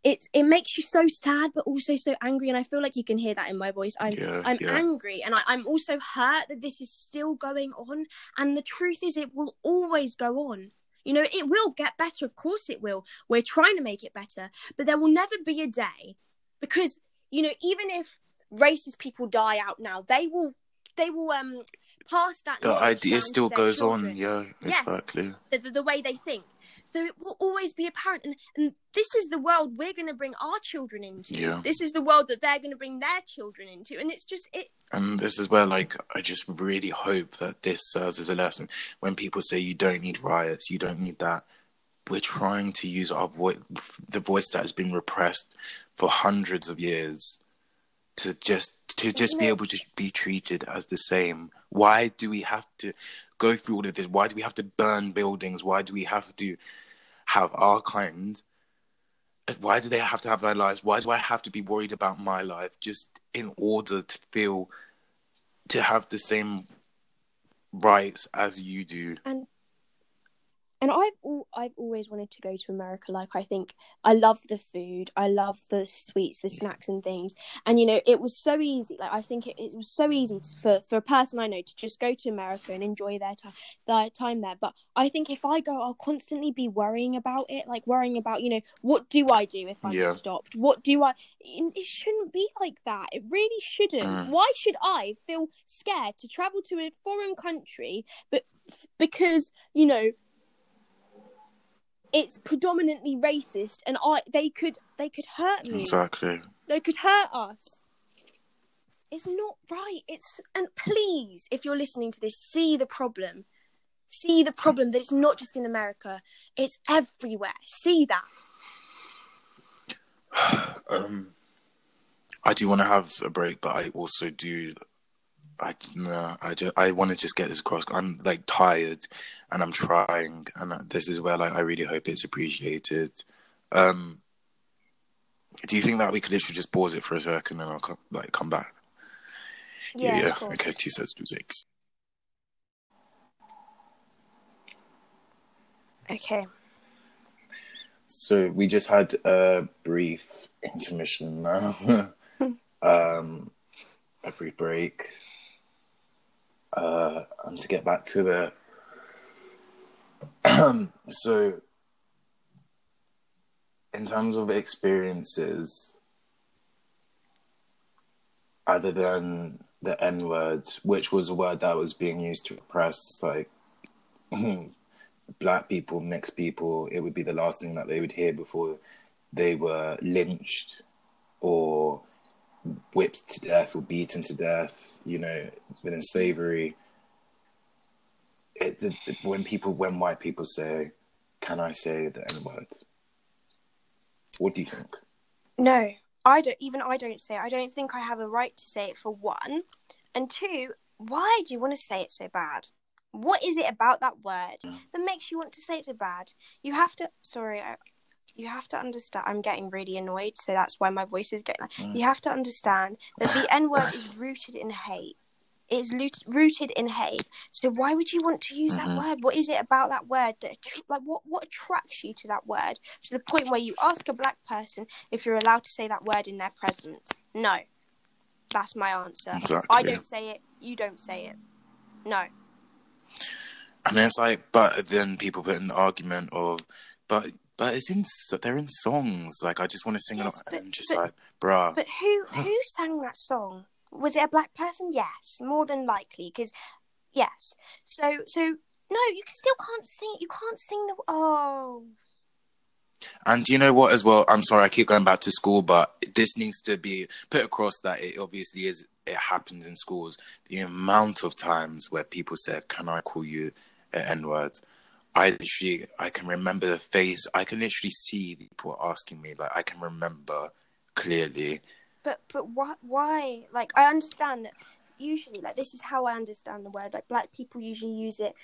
it it makes you so sad but also so angry and i feel like you can hear that in my voice. I'm yeah, i'm yeah, angry and I, i'm also hurt that this is still going on and the truth is it will always go on you know it will get better of course it will. We're trying to make it better but there will never be a day because you know even if racist people die out now they will they will um pass that the idea still goes children on. Yeah, Yes. exactly. the, the, the way they think. So it will always be apparent. And, and this is the world we're going to bring our children into. Yeah. This is the world that they're going to bring their children into. And it's just, it. And this is where, like, I just really hope that this serves as a lesson. When people say you don't need riots, you don't need that, we're trying to use our voice, the voice that has been repressed for hundreds of years, to just to just be able to be treated as the same. Why do we have to go through all of this? Why do we have to burn buildings? Why do we have to have our kind? Why do they have to have their lives? Why do I have to be worried about my life just in order to feel to have the same rights as you do? And I've al- I've always wanted to go to America. Like I think I love the food, I love the sweets, the snacks and things. And you know, it was so easy. Like I think it, it was so easy to, for for a person I know to just go to America and enjoy their time their time there. But I think if I go, I'll constantly be worrying about it. Like worrying about you know what do I do if I'm Yeah. stopped? What do I? It it shouldn't be like that. It really shouldn't. Mm. Why should I feel scared to travel to a foreign country, but because you know it's predominantly racist and I they could they could hurt me. Exactly. They could hurt us. It's not right. It's and please, if you're listening to this, see the problem. See the problem that it's not just in America, it's everywhere. See that. Um, I do want to have a break, but I also do. I no, I just I want to just get this across. I'm like tired, and I'm trying, and this is where like I really hope it's appreciated. Um, do you think that we could literally just pause it for a second and I'll come, like come back? Yeah, of course. Okay, two sets, two six. Okay. So we just had a brief intermission now. um, a brief break. Uh, and to get back to the. so, in terms of experiences, other than the N word, which was a word that was being used to oppress like, black people, mixed people, it would be the last thing that they would hear before they were lynched or whipped to death or beaten to death, you know, within slavery. It, when people, when white people say, "Can I say the N word?" What do you think? No, I don't. Even I don't say. It. I don't think I have a right to say it. For one, and two, why do you want to say it so bad? What is it about that word Yeah. that makes you want to say it so bad? You have to. Sorry, I, you have to understand. I'm getting really annoyed, so that's why my voice is getting. Like, Mm. You have to understand that the N word is rooted in hate. It is rooted in hate. So why would you want to use Mhm. that word? What is it about that word that like what what attracts you to that word to the point where you ask a black person if you're allowed to say that word in their presence? No. That's my answer. Exactly. I don't say it. You don't say it. No. And it's like, but then people put in the argument of, but but it's in they're in songs. Like I just want to sing Yes, it, but- and just but- like, bruh. But who who sang that song? Was it a black person? Yes, more than likely. Because yes. So so no, you can- still can't sing. You can't sing the oh. And do you know what as well? I'm sorry, I keep going back to school, but this needs to be put across that it obviously is it happens in schools. The amount of times where people said, Can I call you an N word? I literally I can remember the face, I can literally see people asking me, like I can remember clearly. But but why why? Like I understand that usually like this is how I understand the word. Like black people usually use it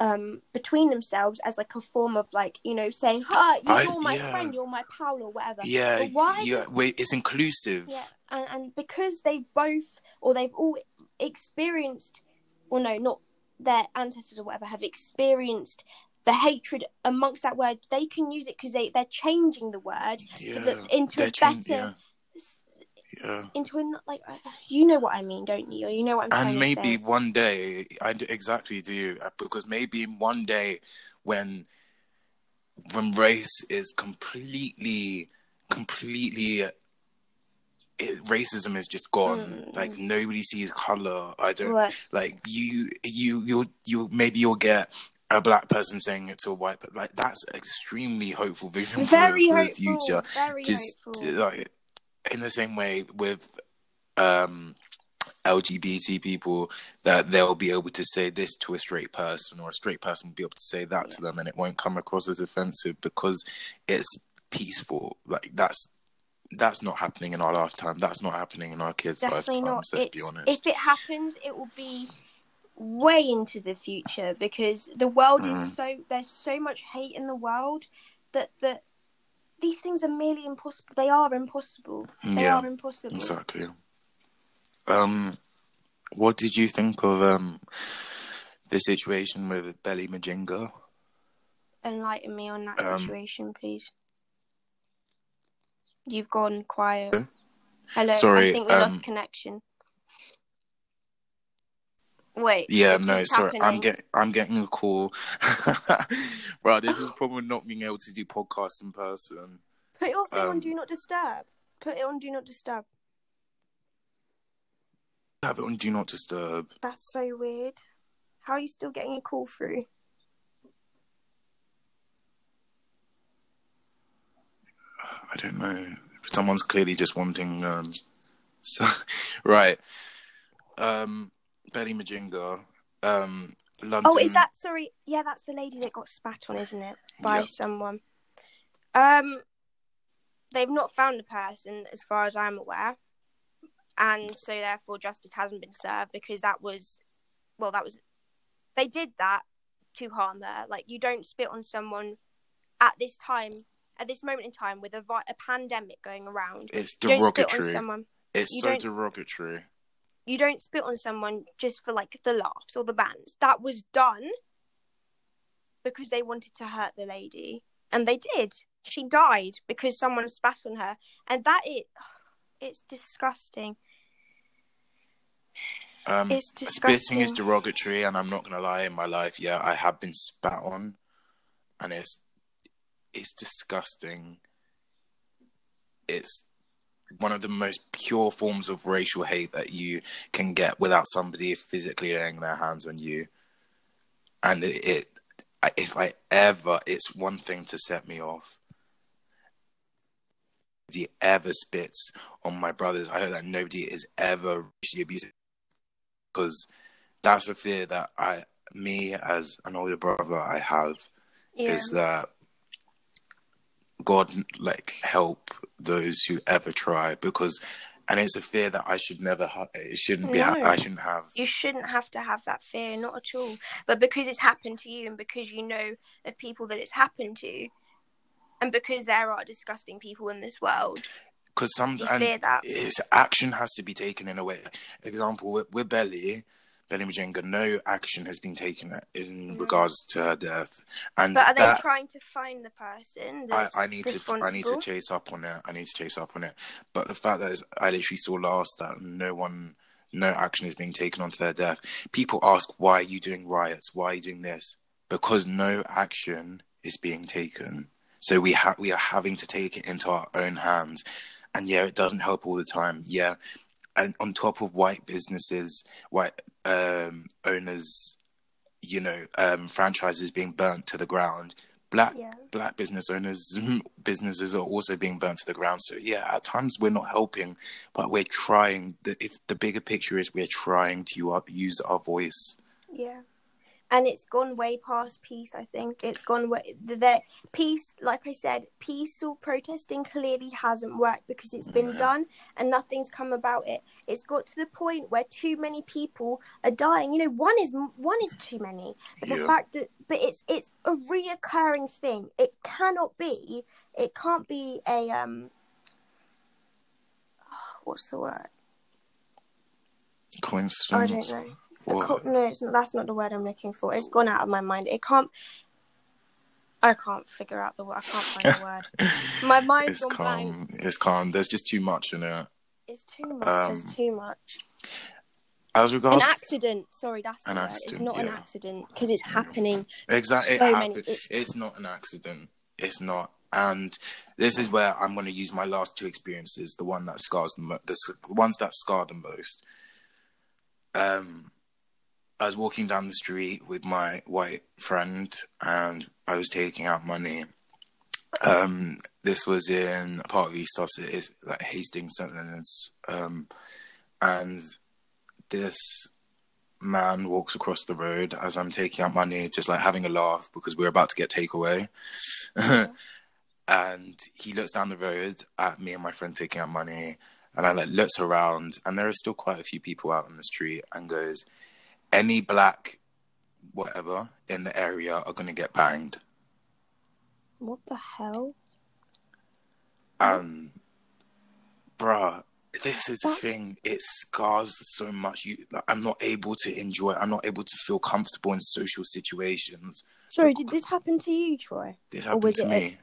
um between themselves as like a form of like you know saying hi I- you're my yeah. friend you're my pal or whatever Yeah, But why yeah, wait, it's inclusive. Yeah, and, and because they both, or they've all experienced, or no, not their ancestors or whatever, have experienced the hatred amongst that word, they can use it because they, they're changing the word Yeah, so into a better, yeah. into a, like, uh, you know what I mean, don't you? Or you know what I'm and maybe one day I exactly do uh, because maybe one day when when race is completely completely it, racism is just gone Mm. like nobody sees color i don't Right. like you you you you maybe you'll get a black person saying it to a white person. like that's extremely hopeful vision for, Very for the hopeful. future Very just hopeful. like in the same way with um LGBT people that they'll be able to say this to a straight person or a straight person will be able to say that to them and it won't come across as offensive because it's peaceful like that's that's not happening in our lifetime that's not happening in our kids Definitely not. lifetimes let's It's, be honest if it happens, it will be way into the future because the world is Mm. so there's so much hate in the world that that these things are merely impossible. They are impossible. They Yeah, are impossible. exactly um what did you think of um the situation with Belly Mujinga Enlighten me on that Um, situation, please. You've gone quiet. Hello? Hello. Sorry, I think we um, lost connection. Wait. Yeah, no, keeps sorry. I'm getting I'm getting a call. Bro, this is probably not being able to do podcasts in person. Put your thing on um, Do Not Disturb. Put it on Do Not Disturb. Have it on Do Not Disturb. That's so weird. How are you still getting a call through? I don't know. Someone's clearly just wanting um so, right. Um Belly Mujinga. Um London Oh, is that sorry? Yeah, that's the lady that got spat on, isn't it? By Yeah. someone. Um, they've not found the person, as far as I'm aware, and so therefore justice hasn't been served because that was, well, that was, they did that to harm her. Like you don't spit on someone at this time, at this moment in time, with a, vi- a pandemic going around. it's You don't spit on derogatory. someone. It's you so derogatory. You don't spit on someone just for like the laughs or the bands. That was done because they wanted to hurt the lady, and they did. She died because someone spat on her, and that it, it's disgusting. Um It's disgusting. spitting is derogatory and I'm not gonna lie, in my life, yeah, I have been spat on and it's it's disgusting. It's one of the most pure forms of racial hate that you can get without somebody physically laying their hands on you. And it, it if I ever, it's one thing to set me off. Nobody ever spits on my brothers. I hope that nobody is ever racially abusive because that's a fear that I, me as an older brother, I have Yeah. is that God like help those who ever try because and it's a fear that I should never. Ha- it shouldn't be. Ha- I shouldn't have. You shouldn't have to have that fear, not at all. But because it's happened to you, and because you know of people that it's happened to, and because there are disgusting people in this world, because some You and fear that. it's action has to be taken in a way. Example with, with Belly, Mujinga, no action has been taken in No. regards to her death, and but are they that trying to find the person? I, I need to I need to chase up on it. I need to chase up on it. But the fact that is, I literally saw last that no one, no action is being taken onto their death. People ask, why are you doing riots? Why are you doing this? Because no action is being taken. So we have we are having to take it into our own hands. And yeah, it doesn't help all the time. Yeah, and on top of white businesses, white um, owners, you know, um, franchises being burnt to the ground. Black Yeah. black business owners businesses are also being burnt to the ground. So yeah, at times we're not helping, but we're trying. The, if the bigger picture is we're trying to use our voice. Yeah. And it's gone way past peace, I think. It's gone way the, the peace, like I said, peaceful protesting clearly hasn't worked because it's been Yeah. done and nothing's come about it. It's got to the point where too many people are dying. You know, one is one is too many. But the fact that but it's it's a reoccurring thing. It cannot be it can't be a um what's the word? I Coincidence. don't know. No, it's not, that's not the word I'm looking for. It's gone out of my mind. It can't. I can't figure out the word. I can't find the word. My mind's It's gone blank. calm. It's calm. There's just too much in it. It's too much. Um, There's too much. As An regards accident. Sorry, that's An word. It's accident, not an accident because it's happening. Exactly. So it many- it's- It's... not an accident. It's not. And this is where I'm going to use my last two experiences, the one that scars the, mo- the, the ones that scar the most. Um, I was walking down the street with my white friend, and I was taking out money. Um, this was in part of East Sussex, it's like Hastings, St Leonard's, um, and this man walks across the road as I'm taking out money, just like having a laugh because we're about to get takeaway. and he looks down the road at me and my friend taking out money, and I like looks around, and there are still quite a few people out on the street, and goes, "Any black, whatever in the area are gonna get banged." What the hell? And bruh, this is the thing. It scars so much. You, like, I'm not able to enjoy. I'm not able to feel comfortable in social situations. Sorry, did this happen to you, Troy? This happened to me.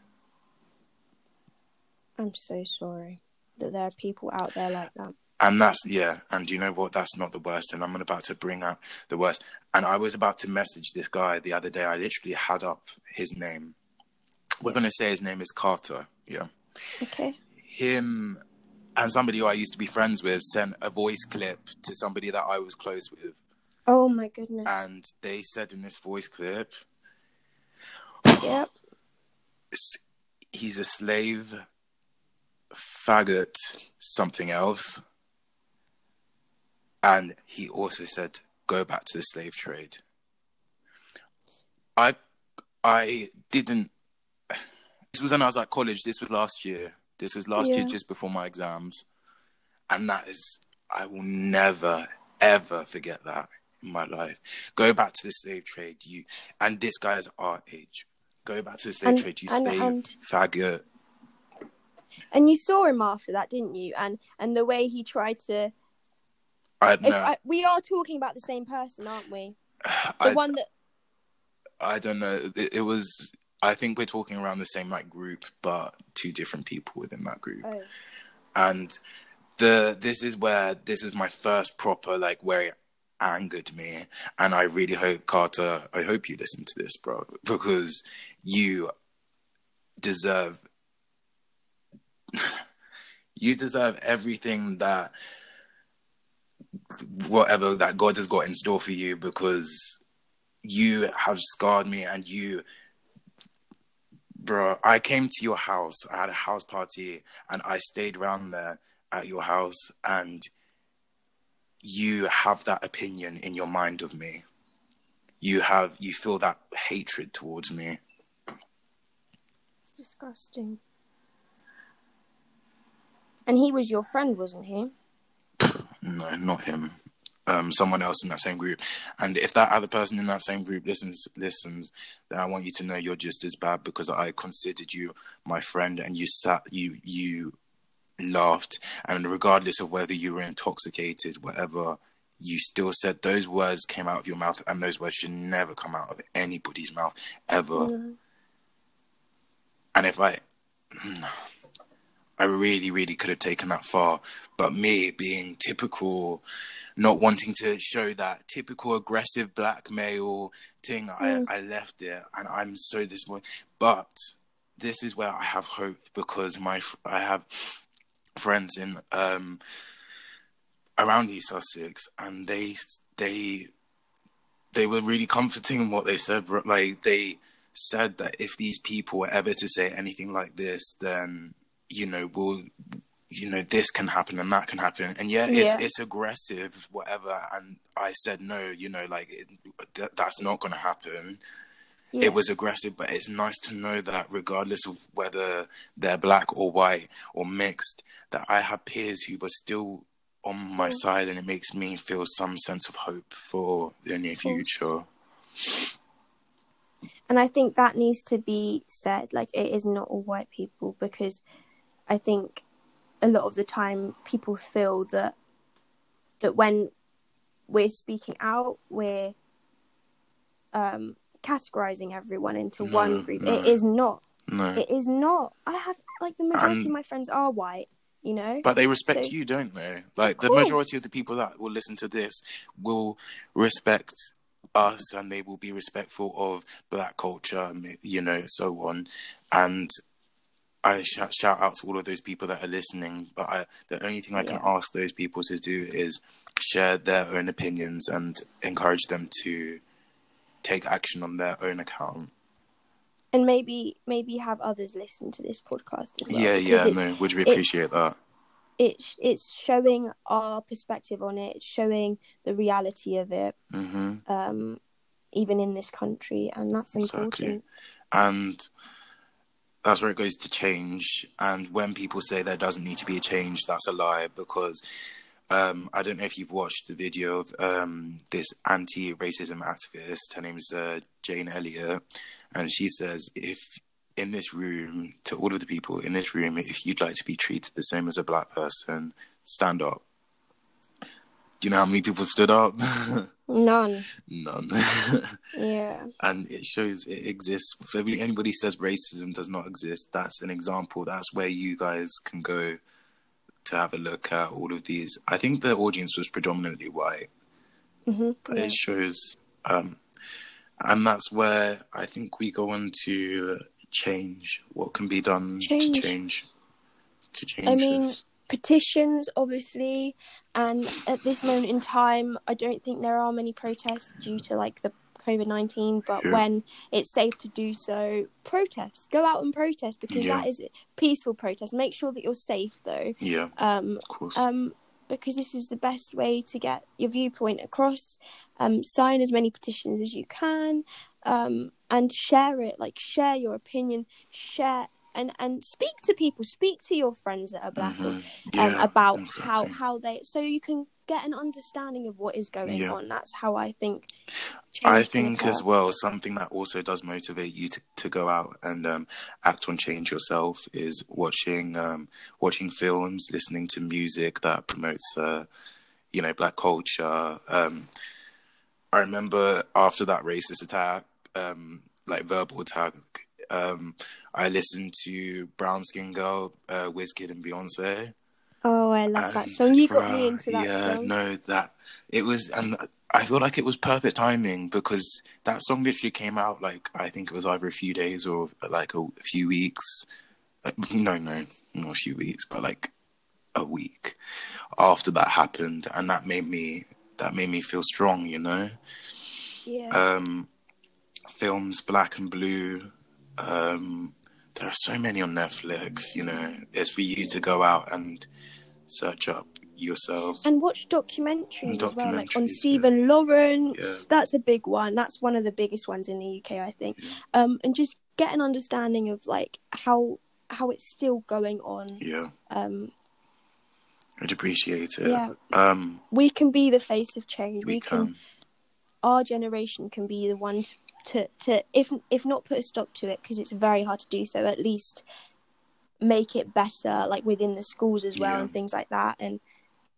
I'm so sorry that there are people out there like that. And that's yeah. And you know what? That's not the worst. And I'm about to bring up the worst. And I was about to message this guy the other day. I literally had up his name. We're gonna say his name is Carter. Yeah. Okay. Him and somebody who I used to be friends with sent a voice clip to somebody that I was close with. Oh my goodness. And they said in this voice clip, yep. he's a slave, faggot, something else. And he also said, go back to the slave trade. I I didn't this was when I was at college, this was last year. This was last year just before my exams. And that is I will never, ever forget that in my life. Go back to the slave trade, you and this guy is our age. Go back to the slave And- trade, you and- slave and- faggot. And you saw him after that, didn't you? And and the way he tried to. I If know. I, we are talking about the same person, aren't we? The I, one that. I don't know. It, it was. I think we're talking around the same like group, but two different people within that group. Oh. And the this is where this is my first proper like where it angered me, and I really hope Carter. I hope you listen to this, bro, because you deserve. you deserve everything that whatever that God has got in store for you because you have scarred me and you bro i came to your house i had a house party and i stayed around there at your house and you have that opinion in your mind of me you have you feel that hatred towards me It's disgusting. And he was your friend, wasn't he? No, not him. Um, someone else in that same group. And if that other person in that same group listens, listens, then I want you to know you're just as bad because I considered you my friend, and you sat, you you laughed, and regardless of whether you were intoxicated, whatever, you still said those words came out of your mouth, and those words should never come out of anybody's mouth ever. No. And if I, I really, really could have taken that far, but me being typical, not wanting to show that typical aggressive black male thing, Mm. I, I left it, and I'm so disappointed. But this is where I have hope because my I have friends in um around East Sussex, and they they they were really comforting in what they said. Like they said that if these people were ever to say anything like this, then you know we'll you know this can happen and that can happen and yeah it's Yeah. it's aggressive whatever and i said no you know like it, that, that's not going to happen Yeah. it was aggressive, but it's nice to know that regardless of whether they're black or white or mixed, that I have peers who were still on my side, and it makes me feel some sense of hope for the near future. And I think that needs to be said. Like, it is not all white people because I think a lot of the time people feel that that when we're speaking out, we're um, categorizing everyone into No, one group. no. It is not. No, It is not. I have like the majority And- of my friends are white. You know. but they respect So- you, don't they? Like the course. majority of the people that will listen to this will respect us, and they will be respectful of black culture, you know, so on. And I shout, shout out to all of those people that are listening. But I, the only thing I can ask those people to do is share their own opinions and encourage them to take action on their own account. and maybe maybe have others listen to this podcast as well. yeah, yeah, no, would we it- appreciate that? it's it's showing our perspective on it showing the reality of it hmm um even in this country and that's Exactly. important and that's where it goes to change. And when people say there doesn't need to be a change, that's a lie because um, I don't know if you've watched the video of um, this anti-racism activist. Her name's uh, Jane Elliott, and she says if in this room, to all of the people in this room, if you'd like to be treated the same as a black person, stand up. Do you know how many people stood up? none None. yeah and it shows it exists. If anybody says racism does not exist, that's an example. That's where you guys can go to have a look at all of these. I think the audience was predominantly white, hmm but yeah. it shows, um, and that's where I think we go on to change what can be done Change. to change to change I mean, this. Petitions obviously and at this moment in time i don't think there are many protests due to like the covid-19 but Yeah. when it's safe to do so protest go out and protest because Yeah. that is peaceful protest make sure that you're safe though Yeah, um of course. um, because this is the best way to get your viewpoint across. Um, sign as many petitions as you can, um, and share it. Like share your opinion, share and and speak to people. Speak to your friends that are black or- Mhm. um, about exactly. how how they so you can get an understanding of what is going Yeah. on. That's how I think. I think as well, something that also does motivate you to, to go out and um, act on change yourself is watching um, watching films, listening to music that promotes, uh, you know, black culture. Um, I remember after that racist attack, um, like verbal attack, um, I listened to Brown Skin Girl, uh, Wizkid, and Beyonce. Oh, I love that And, song. You got me into that song. yeah, song. no, that it was, and I feel like it was perfect timing because that song literally came out like I think it was either a few days or like a, a few weeks. Uh, No, no, not a few weeks, but like a week after that happened, and that made me that made me feel strong, you know. Yeah. Um, films, Black and Blue. Um, there are so many on Netflix. You know, it's for you to go out and search up yourselves. and watch documentaries as well, like on Documentaries, Stephen Lawrence. Yeah. That's a big one. That's one of the biggest ones in the UK, I think. Yeah. Um, and just get an understanding of like how how it's still going on. Yeah, Um, I'd appreciate it. Yeah. Um, We can be the face of change. we, We, can. can. Our generation can be the one to to if if not put a stop to it because it's very hard to do so. At least make it better, like within the schools as well Yeah. and things like that, and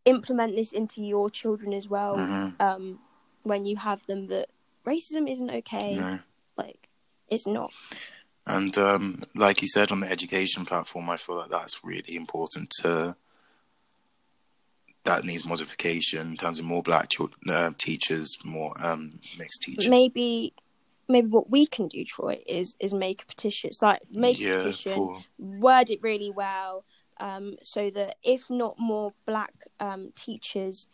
implement this into your children as well. Mhm. Um, when you have them, that racism isn't okay. No. Like it's not. And um, like you said on the education platform, I feel like that's really important to. That needs modification in terms of more black children, uh, teachers, more um, mixed teachers. Maybe. Maybe what we can do, Troy, is is make a petition. It's like make a petition, for word it really well um, so that if not more black um, teachers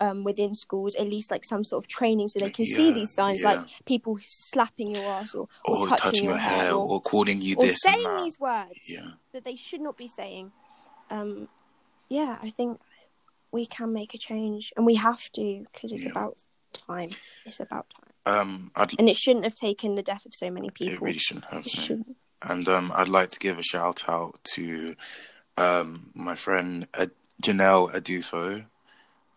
um, within schools, at least like some sort of training so they can see these signs, yeah. like people slapping your ass or, or, or touching, touching your hair, or, or calling you or this saying and that. these words Yeah, that they should not be saying. Um, yeah, I think we can make a change and we have to because it's Yeah. about time. It's about time. Um, I'd, And it shouldn't have taken the death of so many people. it really shouldn't have. No. shouldn't. And um, I'd like to give a shout out to um, my friend uh, Janelle Adufo,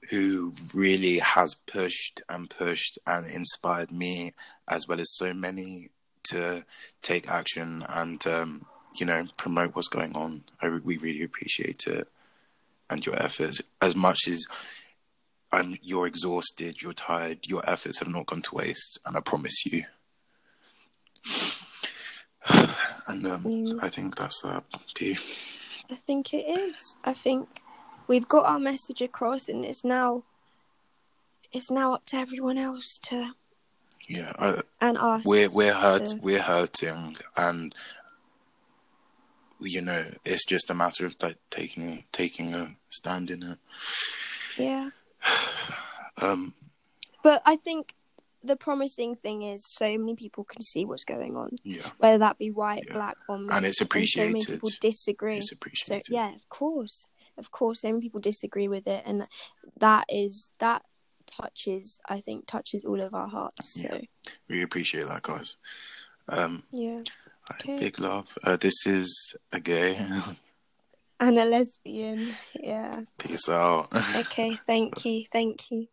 who really has pushed and pushed and inspired me, as well as so many, to take action and um, you know promote what's going on. I, re- we really appreciate it and your efforts as much as. I'm, you're exhausted, you're tired, your efforts have not gone to waste, and I promise you. And um, Mm. I think that's that. P. I think it is. I think we've got our message across, and it's now it's now up to everyone else to Yeah, I, and us. we're we're hurt, to- we're hurting, and you know it's just a matter of like taking taking a stand in it. yeah, Um, but I think the promising thing is so many people can see what's going on, yeah, whether that be white, Yeah. black, or and it's so many appreciated. people disagree. It's appreciated. So yeah, of course, of course, so many people disagree with it, and that is that touches. I think touches all of our hearts. So we appreciate that, guys. Um, yeah, Okay. big love. Uh, this is a gay. and a lesbian. Yeah. Peace out. Okay. Thank you. Thank you.